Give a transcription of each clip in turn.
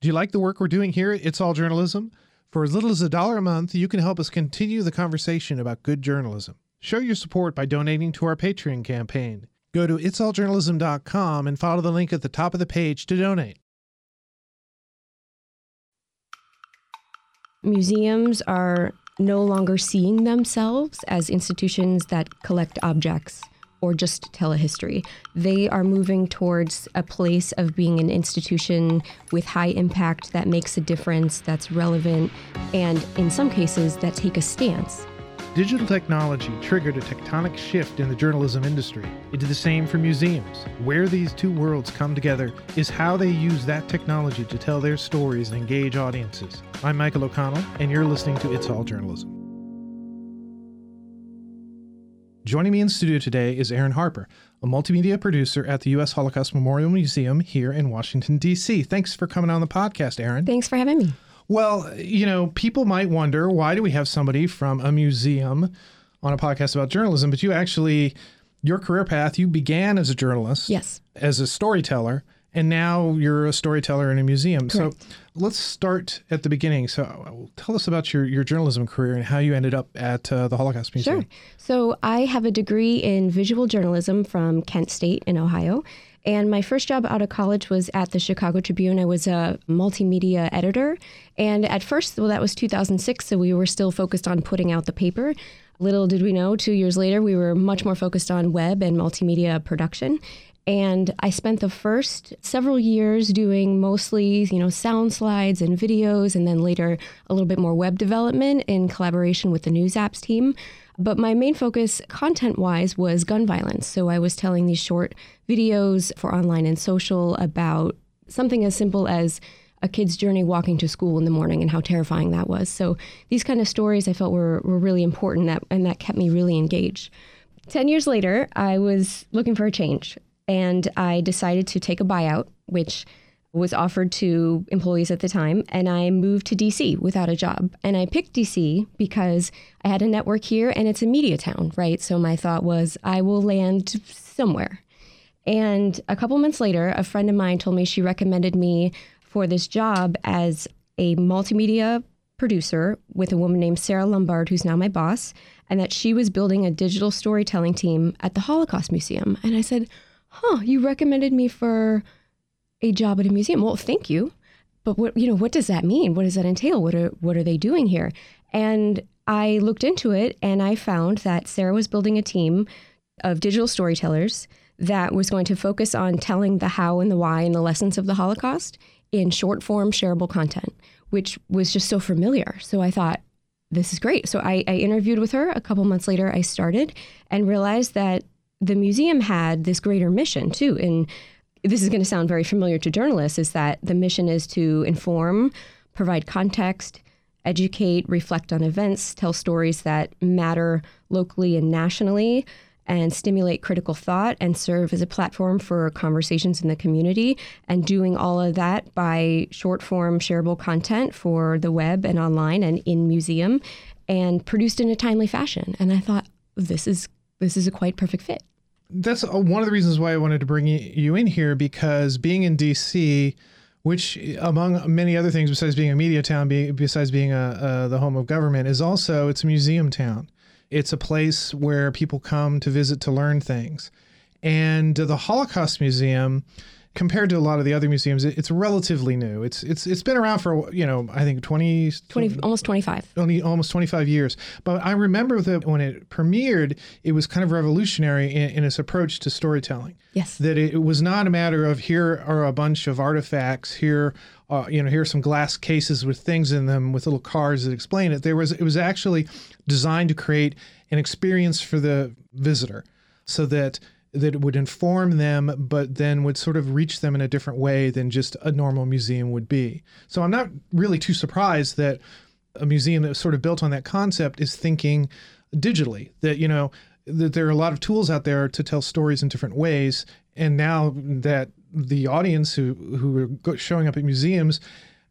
Do you like the work we're doing here It's All Journalism? For as little as a dollar a month, you can help us continue the conversation about good journalism. Show your support by donating to our Patreon campaign. Go to itsalljournalism.com and follow the link at the top of the page to donate. Museums are no longer seeing themselves as institutions that collect objects or just tell a history. They are moving towards a place of being an institution with high impact that makes a difference, that's relevant, and in some cases, that take a stance. Digital technology triggered a tectonic shift in the journalism industry. It did the same for museums. Where these two worlds come together is how they use that technology to tell their stories and engage audiences. I'm Michael O'Connell, and you're listening to It's All Journalism. Joining me in studio today is Erin Harper, a multimedia producer at the U.S. Holocaust Memorial Museum here in Washington, D.C. Thanks for coming on the podcast, Erin. Thanks for having me. Well, you know, people might wonder why do we have somebody from a museum on a podcast about journalism, but you actually, your career path, you began as a journalist, yes, as a storyteller, and now you're a storyteller in a museum. Correct. So let's start at the beginning. So tell us about your, your journalism career and how you ended up at uh, the Holocaust Museum. Sure. So I have a degree in visual journalism from Kent State in Ohio. And my first job out of college was at the Chicago Tribune. I was a multimedia editor. And at first, well, that was 2006, so we were still focused on putting out the paper. Little did we know, two years later, we were much more focused on web and multimedia production. And I spent the first several years doing mostly, you know, sound slides and videos, and then later a little bit more web development in collaboration with the News Apps team. But my main focus, content wise, was gun violence. So I was telling these short videos for online and social about something as simple as a kid's journey walking to school in the morning and how terrifying that was. So these kind of stories I felt were, were really important that, and that kept me really engaged. 10 years later, I was looking for a change and I decided to take a buyout, which was offered to employees at the time, and I moved to DC without a job. And I picked DC because I had a network here and it's a media town, right? So my thought was I will land somewhere. And a couple months later, a friend of mine told me she recommended me for this job as a multimedia producer with a woman named Sarah Lombard, who's now my boss, and that she was building a digital storytelling team at the Holocaust Museum. And I said, huh, you recommended me for a job at a museum. Well, thank you. But what, you know, what does that mean? What does that entail? What are, what are they doing here? And I looked into it and I found that Sarah was building a team of digital storytellers that was going to focus on telling the how and the why and the lessons of the Holocaust in short form, shareable content, which was just so familiar. So I thought, this is great. So I, I interviewed with her. A couple months later, I started and realized that the museum had this greater mission too. And this is going to sound very familiar to journalists is that the mission is to inform, provide context, educate, reflect on events, tell stories that matter locally and nationally, and stimulate critical thought and serve as a platform for conversations in the community. And doing all of that by short form, shareable content for the web and online and in museum, and produced in a timely fashion. And I thought, this is this is a quite perfect fit. That's uh, one of the reasons why I wanted to bring you in here because being in DC, which among many other things besides being a media town, besides being a, a, the home of government, is also it's a museum town. It's a place where people come to visit to learn things, and the Holocaust Museum compared to a lot of the other museums, it's relatively new. It's it's it's been around for you know I think 20, 20 almost 25. Only almost 25 years. But I remember that when it premiered, it was kind of revolutionary in, in its approach to storytelling. Yes. That it was not a matter of here are a bunch of artifacts, here uh, you know, here are some glass cases with things in them with little cards that explain it. There was it was actually designed to create an experience for the visitor so that that would inform them, but then would sort of reach them in a different way than just a normal museum would be. So I'm not really too surprised that a museum that was sort of built on that concept is thinking digitally. That you know that there are a lot of tools out there to tell stories in different ways, and now that the audience who who are showing up at museums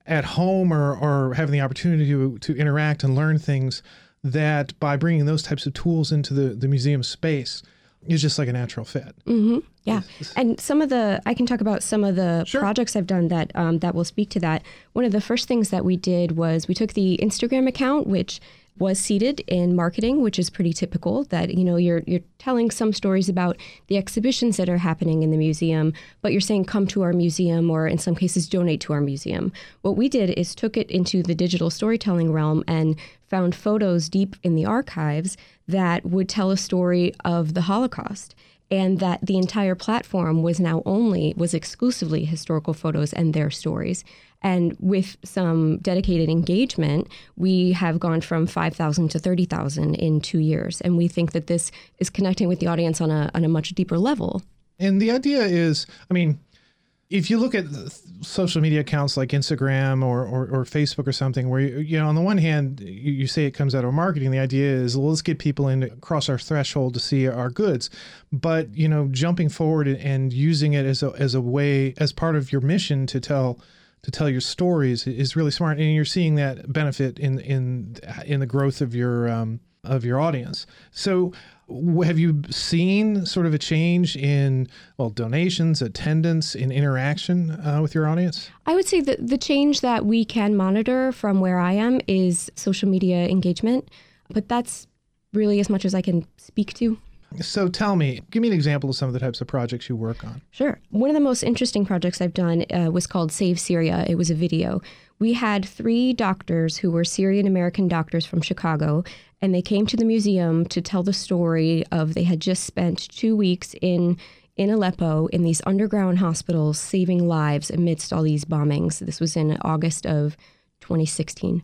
at home or, or having the opportunity to, to interact and learn things that by bringing those types of tools into the, the museum space is just like a natural fit. hmm Yeah, and some of the I can talk about some of the Sure. projects I've done that um, that will speak to that. One of the first things that we did was we took the Instagram account, which was seated in marketing, which is pretty typical. That you know you're you're telling some stories about the exhibitions that are happening in the museum, but you're saying come to our museum or in some cases donate to our museum. What we did is took it into the digital storytelling realm and found photos deep in the archives that would tell a story of the Holocaust and that the entire platform was now only was exclusively historical photos and their stories. And with some dedicated engagement we have gone from 5000 to 30000 in two years. And we think that this is connecting with the audience on a, on a much deeper level. And the idea is, I mean, if you look at social media accounts like Instagram or, or, or Facebook or something, where you, you know, on the one hand, you, you say it comes out of marketing. The idea is, well, let's get people in to cross our threshold to see our goods, but you know, jumping forward and using it as a as a way as part of your mission to tell to tell your stories is really smart, and you're seeing that benefit in in in the growth of your um, of your audience. So, have you seen sort of a change in well donations, attendance, in interaction uh, with your audience? I would say that the change that we can monitor from where I am is social media engagement, but that's really as much as I can speak to. So, tell me, give me an example of some of the types of projects you work on. Sure. One of the most interesting projects I've done uh, was called Save Syria. It was a video. We had three doctors who were Syrian American doctors from Chicago, and they came to the museum to tell the story of they had just spent two weeks in in Aleppo in these underground hospitals saving lives amidst all these bombings. This was in August of 2016.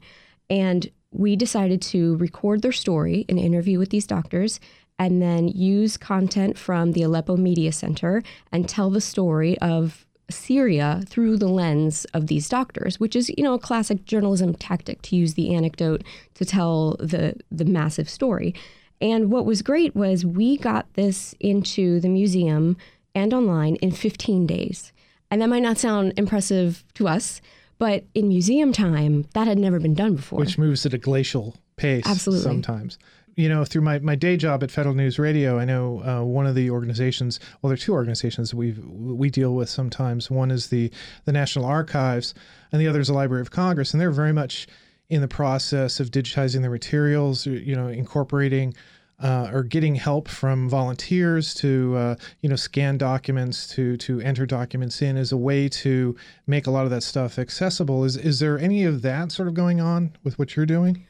And we decided to record their story, an interview with these doctors, and then use content from the Aleppo Media Center and tell the story of Syria through the lens of these doctors, which is, you know, a classic journalism tactic to use the anecdote to tell the the massive story. And what was great was we got this into the museum and online in 15 days. And that might not sound impressive to us, but in museum time, that had never been done before. which moves at a glacial pace Absolutely. sometimes. You know, through my, my day job at Federal News Radio, I know uh, one of the organizations. Well, there are two organizations we we deal with sometimes. One is the the National Archives, and the other is the Library of Congress, and they're very much in the process of digitizing their materials. You know, incorporating. Uh, or getting help from volunteers to uh, you know scan documents to to enter documents in as a way to make a lot of that stuff accessible. Is is there any of that sort of going on with what you're doing?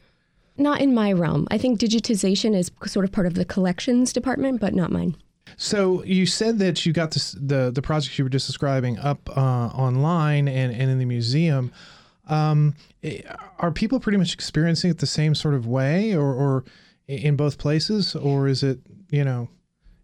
Not in my realm. I think digitization is sort of part of the collections department, but not mine. So you said that you got this, the the project you were just describing up uh, online and, and in the museum. Um, eh, are people pretty much experiencing it the same sort of way, or, or in both places, or is it you know,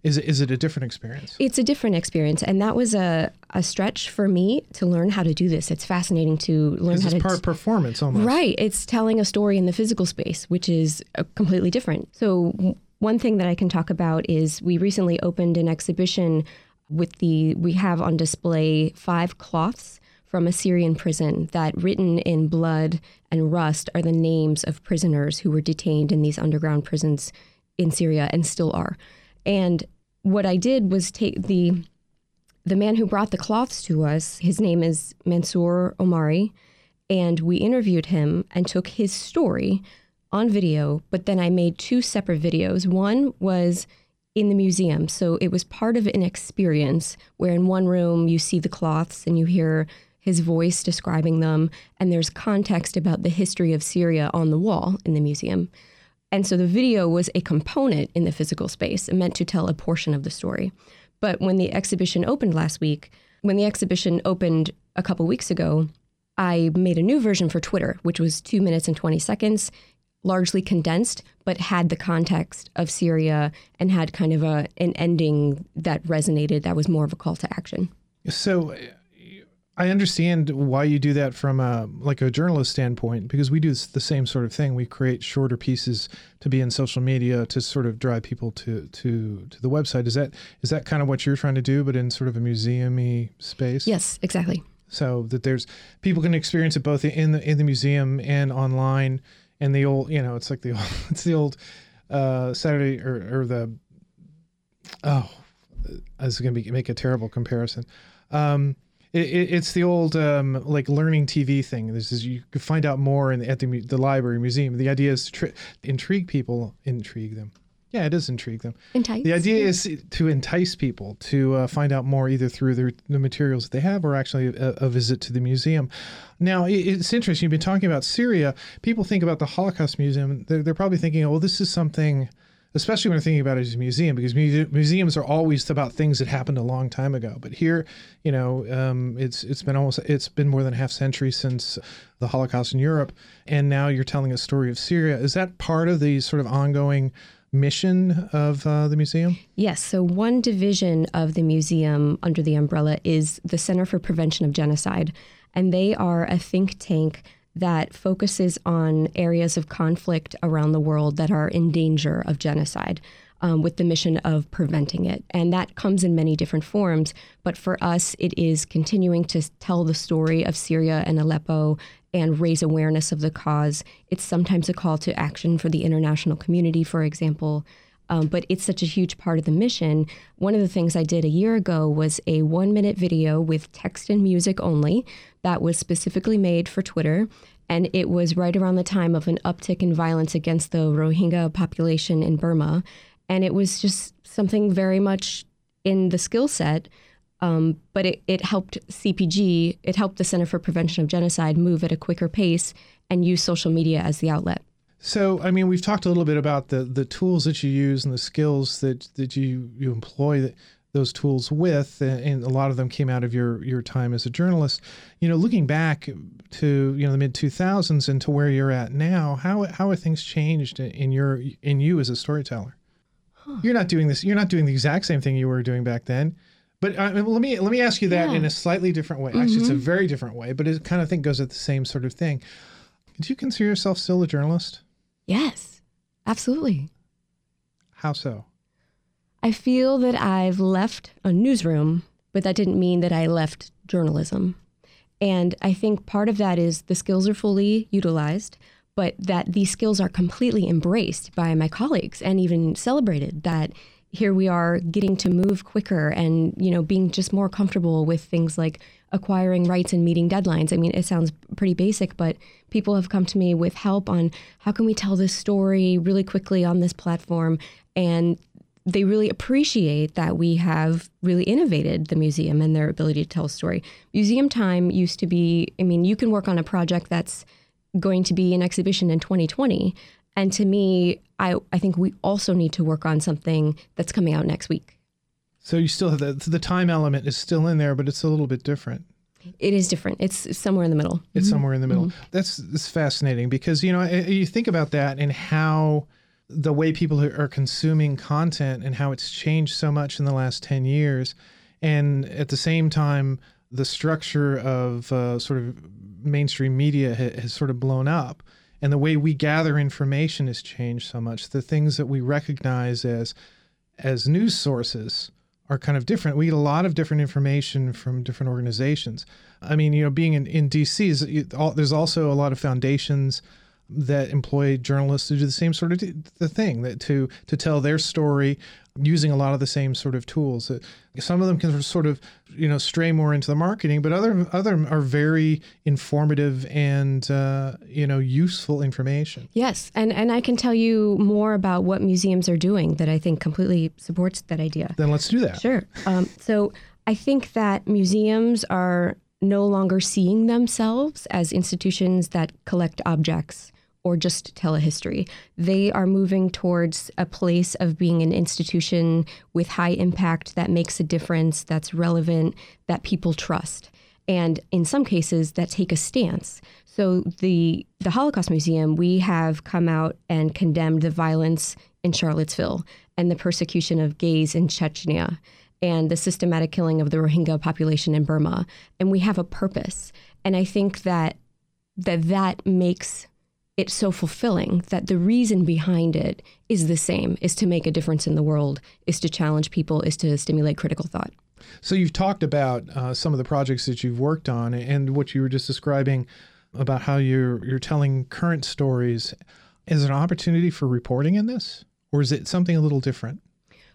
is it is it a different experience? It's a different experience, and that was a, a stretch for me to learn how to do this. It's fascinating to learn This how is to part performance almost. Right. It's telling a story in the physical space, which is uh, completely different. So, one thing that I can talk about is we recently opened an exhibition with the, we have on display five cloths from a Syrian prison that, written in blood and rust, are the names of prisoners who were detained in these underground prisons in Syria and still are. And what I did was take the, the man who brought the cloths to us, his name is Mansour Omari and we interviewed him and took his story on video but then i made two separate videos. One was in the museum so it was part of an experience where in one room you see the cloths and you hear his voice describing them and there's context about the history of syria on the wall in the museum and so the video was a component in the physical space meant to tell a portion of the story but when the exhibition opened last week when the exhibition opened a couple weeks ago I made a new version for Twitter, which was two minutes and 20 seconds, largely condensed, but had the context of Syria and had kind of a, an ending that resonated that was more of a call to action. So I understand why you do that from a like a journalist standpoint because we do the same sort of thing. We create shorter pieces to be in social media to sort of drive people to to to the website. Is that is that kind of what you're trying to do, but in sort of a museumy space? Yes, exactly. So that there's people can experience it both in the in the museum and online. And the old, you know, it's like the old, it's the old uh, Saturday or, or the Oh, I was going to make a terrible comparison. Um, it, it, it's the old um, like learning TV thing. This is you can find out more in, at the the library museum. The idea is to tri- intrigue people, intrigue them. Yeah, it does intrigue them. Entice. The idea is to entice people to uh, find out more either through their, the materials that they have or actually a, a visit to the museum. Now, it, it's interesting. You've been talking about Syria. People think about the Holocaust Museum. They're, they're probably thinking, oh, well, this is something especially when they're thinking about it as a museum, because muse- museums are always about things that happened a long time ago. But here, you know, um, it's it's been almost it's been more than half century since the Holocaust in Europe, and now you're telling a story of Syria. Is that part of the sort of ongoing mission of uh, the museum? Yes. So, one division of the museum under the umbrella is the Center for Prevention of Genocide, and they are a think tank that focuses on areas of conflict around the world that are in danger of genocide. Um, with the mission of preventing it. And that comes in many different forms. But for us, it is continuing to tell the story of Syria and Aleppo and raise awareness of the cause. It's sometimes a call to action for the international community, for example. Um, but it's such a huge part of the mission. One of the things I did a year ago was a one minute video with text and music only that was specifically made for Twitter. And it was right around the time of an uptick in violence against the Rohingya population in Burma. And it was just something very much in the skill set. Um, but it, it helped CPG, it helped the Center for Prevention of Genocide move at a quicker pace and use social media as the outlet. So, I mean, we've talked a little bit about the the tools that you use and the skills that that you you employ that those tools with, and a lot of them came out of your your time as a journalist. You know, looking back to you know the mid two thousands and to where you're at now, how how have things changed in your in you as a storyteller? Huh. You're not doing this. You're not doing the exact same thing you were doing back then. But uh, let me let me ask you that yeah. in a slightly different way. Mm-hmm. Actually, it's a very different way, but it kind of think goes at the same sort of thing. Do you consider yourself still a journalist? Yes, absolutely. How so? I feel that I've left a newsroom, but that didn't mean that I left journalism. And I think part of that is the skills are fully utilized, but that these skills are completely embraced by my colleagues and even celebrated that here we are getting to move quicker and you know being just more comfortable with things like acquiring rights and meeting deadlines. I mean, it sounds pretty basic, but people have come to me with help on how can we tell this story really quickly on this platform and they really appreciate that we have really innovated the museum and their ability to tell a story. Museum time used to be, I mean, you can work on a project that's going to be an exhibition in 2020. And to me, I, I think we also need to work on something that's coming out next week. So you still have the, the time element is still in there, but it's a little bit different. It is different. It's somewhere in the middle. It's mm-hmm. somewhere in the middle. Mm-hmm. That's, that's fascinating because, you know, you think about that and how the way people are consuming content and how it's changed so much in the last 10 years. And at the same time, the structure of uh, sort of mainstream media ha- has sort of blown up. And the way we gather information has changed so much. The things that we recognize as as news sources are kind of different. We get a lot of different information from different organizations. I mean, you know, being in, in DC, is, there's also a lot of foundations that employ journalists to do the same sort of the thing that to to tell their story using a lot of the same sort of tools. That Some of them can sort of you know stray more into the marketing, but other other are very informative and uh, you know useful information. Yes, and and I can tell you more about what museums are doing that I think completely supports that idea. Then let's do that. Sure. Um, so I think that museums are no longer seeing themselves as institutions that collect objects or just tell a history. They are moving towards a place of being an institution with high impact that makes a difference, that's relevant, that people trust. And in some cases, that take a stance. So the the Holocaust Museum, we have come out and condemned the violence in Charlottesville and the persecution of gays in Chechnya and the systematic killing of the Rohingya population in Burma. And we have a purpose. And I think that that that makes it's so fulfilling that the reason behind it is the same is to make a difference in the world is to challenge people is to stimulate critical thought so you've talked about uh, some of the projects that you've worked on and what you were just describing about how you're you're telling current stories is an opportunity for reporting in this or is it something a little different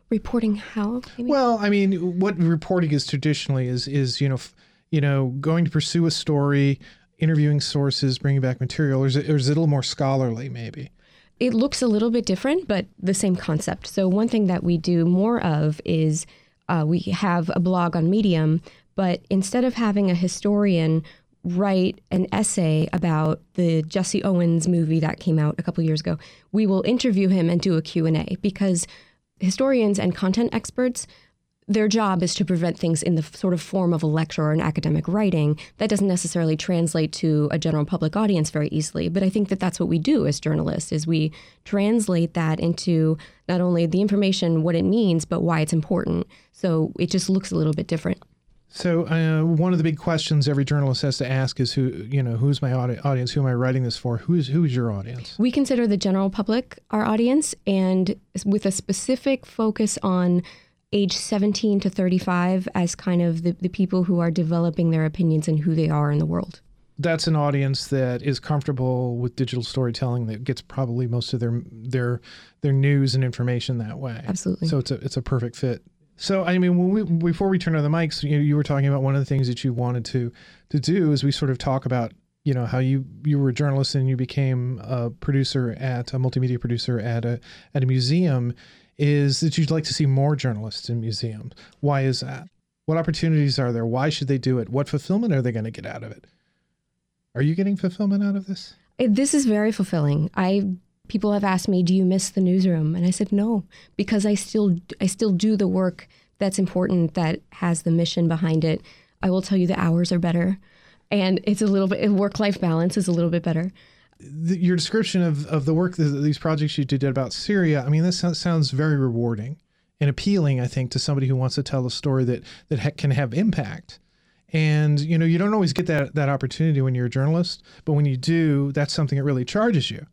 Reporting how? Maybe? Well, I mean, what reporting is traditionally is is you know, f- you know, going to pursue a story, interviewing sources, bringing back material, or is it, or is it a little more scholarly, maybe? It looks a little bit different, but the same concept. So, one thing that we do more of is uh, we have a blog on Medium, but instead of having a historian write an essay about the Jesse Owens movie that came out a couple years ago, we will interview him and do a Q&A because historians and content experts their job is to prevent things in the sort of form of a lecture or an academic writing that doesn't necessarily translate to a general public audience very easily but i think that that's what we do as journalists is we translate that into not only the information what it means but why it's important so it just looks a little bit different So uh, one of the big questions every journalist has to ask is who you know who's my audi- audience? Who am I writing this for? Who's who's your audience? we consider the general public our audience and with a specific focus on age 17 to 35 as kind of the, the people who are developing their opinions and who they are in the world That's an audience that is comfortable with digital storytelling that gets probably most of their their their news and information that way. Absolutely. So it's a it's a perfect fit. So I mean, when we before we turn on the mics, you you were talking about one of the things that you wanted to to do is we sort of talk about you know how you you were a journalist and you became a producer at a multimedia producer at a at a museum is that you'd like to see more journalists in museums. Why is that? What opportunities are there? Why should they do it? What fulfillment are they going to get out of it? Are you getting fulfillment out of this? This is very fulfilling. I people have asked me, "Do you miss the newsroom?" And I said, "No, because I still I still do the work that's important that has the mission behind it. I will tell you the hours are better and it's a little bit work life balance is a little bit better. The, your description of, of the work that these projects you did about Syria, I mean, this sounds, very rewarding and appealing, I think, to somebody who wants to tell a story that that ha- can have impact. And you know, you don't always get that that opportunity when you're a journalist, but when you do, that's something that really charges you.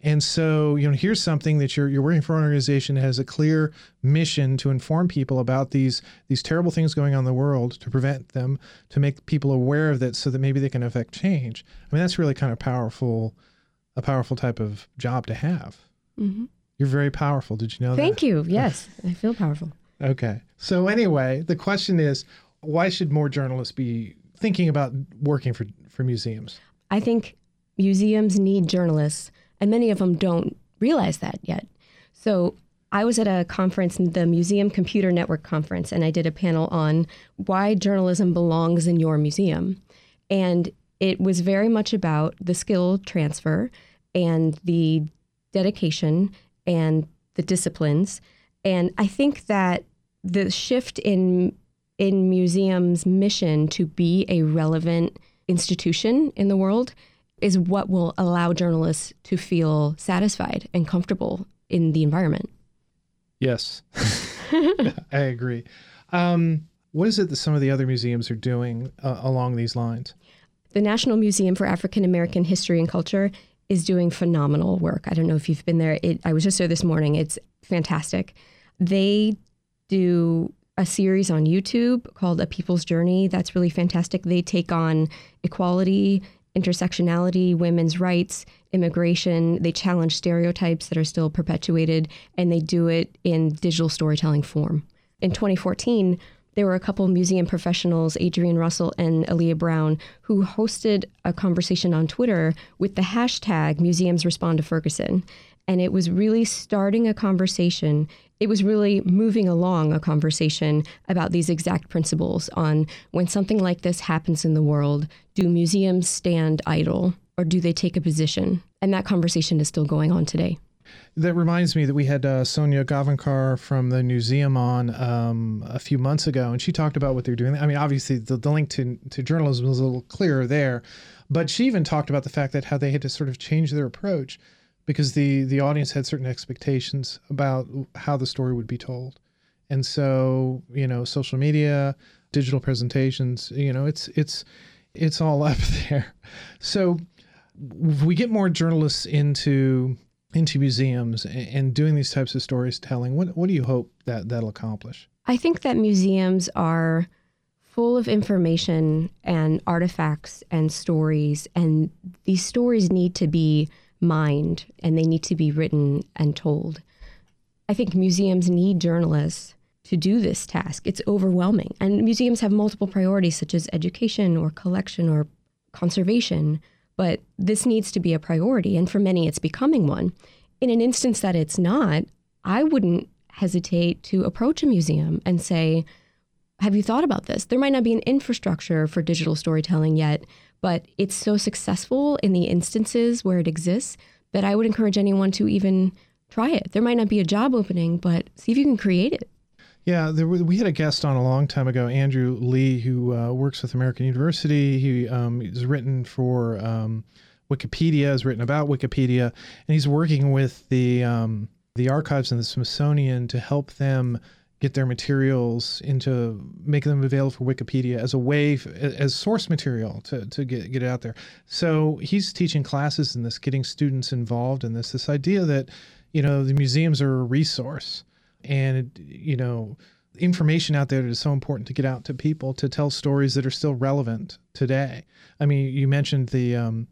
And so, you know, here's something that you're you're working for an organization that has a clear mission to inform people about these these terrible things going on in the world, to prevent them, to make people aware of that, so that maybe they can affect change. I mean, that's really kind of powerful, a powerful type of job to have. Mm-hmm. You're very powerful. Did you know that? Thank you. Yes, I feel powerful. Okay. So anyway, the question is, why should more journalists be thinking about working for for museums? I think museums need journalists, and many of them don't realize that yet. So I was at a conference, the Museum Computer Network conference, and I did a panel on why journalism belongs in your museum. And it was very much about the skill transfer and the dedication and the disciplines. And I think that the shift in in museums' mission to be a relevant institution in the world is what will allow journalists to feel satisfied and comfortable in the environment. Yes, I agree. Um, what is it that some of the other museums are doing uh, along these lines? The National Museum for African American History and Culture is doing phenomenal work. I don't know if you've been there. It, I was just there this morning. It's fantastic. They do a series on YouTube called A People's Journey. That's really fantastic. They take on equality, intersectionality, women's rights, immigration. They challenge stereotypes that are still perpetuated, and they do it in digital storytelling form. In 2014, there were a couple museum professionals, Adrianne Russell and Aleia Brown, who hosted a conversation on Twitter with the hashtag Museums Respond to Ferguson. And it was really starting a conversation. It was really moving along a conversation about these exact principles on when something like this happens in the world, do museums stand idle or do they take a position? And that conversation is still going on today. That reminds me that we had uh, Sonia Gavankar from the museum on um, a few months ago, and she talked about what they're doing. I mean, obviously, the, the link to, to journalism was a little clearer there, but she even talked about the fact that how they had to sort of change their approach because the, the audience had certain expectations about how the story would be told. And so, you know, social media, digital presentations, you know, it's it's it's all up there. So we get more journalists into into museums and, and doing these types of stories telling what what do you hope that that'll accomplish I think that museums are full of information and artifacts and stories, and these stories need to be mined and they need to be written and told. I think museums need journalists to do this task. It's overwhelming. And museums have multiple priorities, such as education or collection or conservation, but this needs to be a priority. And for many, it's becoming one. In an instance that it's not, I wouldn't hesitate to approach a museum and say, Have you thought about this? There might not be an infrastructure for digital storytelling yet, but it's so successful in the instances where it exists that I would encourage anyone to even try it. There might not be a job opening, but see if you can create it. Yeah, there, we had a guest on a long time ago, Andrew Lih, who uh, works with American University. He um, is written for um, Wikipedia, has written about Wikipedia, and he's working with the um, the archives and the Smithsonian to help them get their materials into make them available for Wikipedia as a way as source material to, to get get it out there. So he's teaching classes in this, getting students involved in this. This idea that you know the museums are a resource, and you know information out there that is so important to get out to people to tell stories that are still relevant today. I mean, you mentioned the um,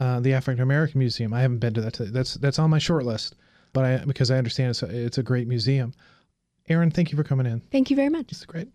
uh, the African American Museum. I haven't been to that. Today. That's that's on my short list, but I because I understand it's a, it's a great museum. Erin, thank you for coming in. Thank you very much. It's great.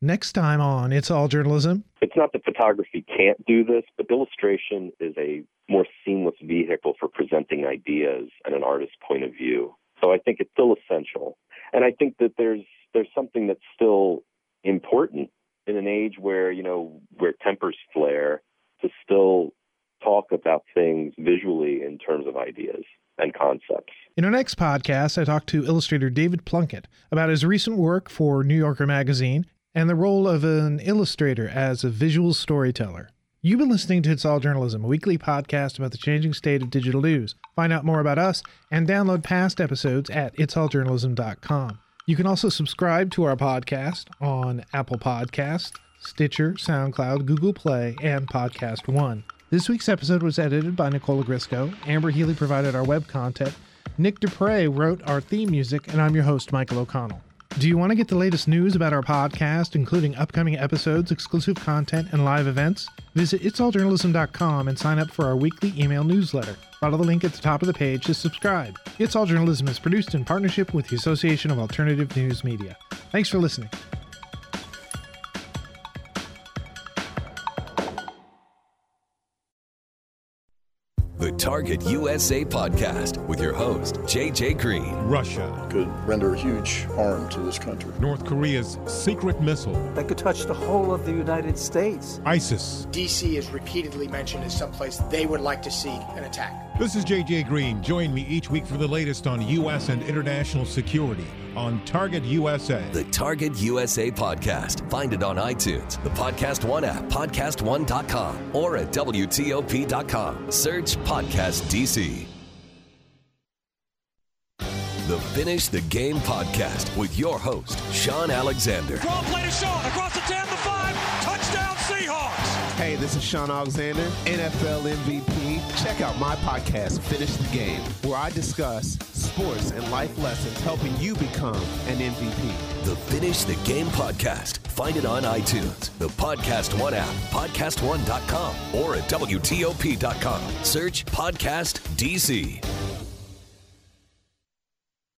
Next time on It's All Journalism. It's not that photography can't do this, but illustration is a more seamless vehicle for presenting ideas and an artist's point of view. So I think it's still essential. And I think that there's there's something that's still important in an age where, you know, where tempers flare to still talk about things visually in terms of ideas and concepts. In our next podcast, I talked to illustrator David Plunkert about his recent work for New Yorker magazine and the role of an illustrator as a visual storyteller. You've been listening to It's All Journalism, a weekly podcast about the changing state of digital news. Find out more about us and download past episodes at itsalljournalism.com. You can also subscribe to our podcast on Apple Podcast, Stitcher, SoundCloud, Google Play, and Podcast One. This week's episode was edited by Nicola Grisco. Amber Healy provided our web content. Nick Dupre wrote our theme music, and I'm your host, Michael O'Connell. Do you want to get the latest news about our podcast, including upcoming episodes, exclusive content, and live events? Visit itsalljournalism.com and sign up for our weekly email newsletter. Follow the link at the top of the page to subscribe. It's All Journalism is produced in partnership with the Association of Alternative News Media. Thanks for listening. Target USA podcast with your host, JJ Green. Russia could render a huge harm to this country. North Korea's secret missile that could touch the whole of the United States. ISIS. DC is repeatedly mentioned as someplace they would like to see an attack. This is JJ Green. Join me each week for the latest on U.S. and international security on Target USA. The Target USA podcast. Find it on iTunes, the Podcast One app, podcastone.com, or at WTOP.com. Search Podcast DC. The Finish the Game podcast with your host, Shaun Alexander. Draw play to Shaun across the 10 to 5. Hey, this is Shaun Alexander, NFL MVP. Check out my podcast, Finish the Game, where I discuss sports and life lessons helping you become an MVP. The Finish the Game podcast. Find it on iTunes, the Podcast One app, podcastone.com, or at WTOP.com. Search Podcast DC.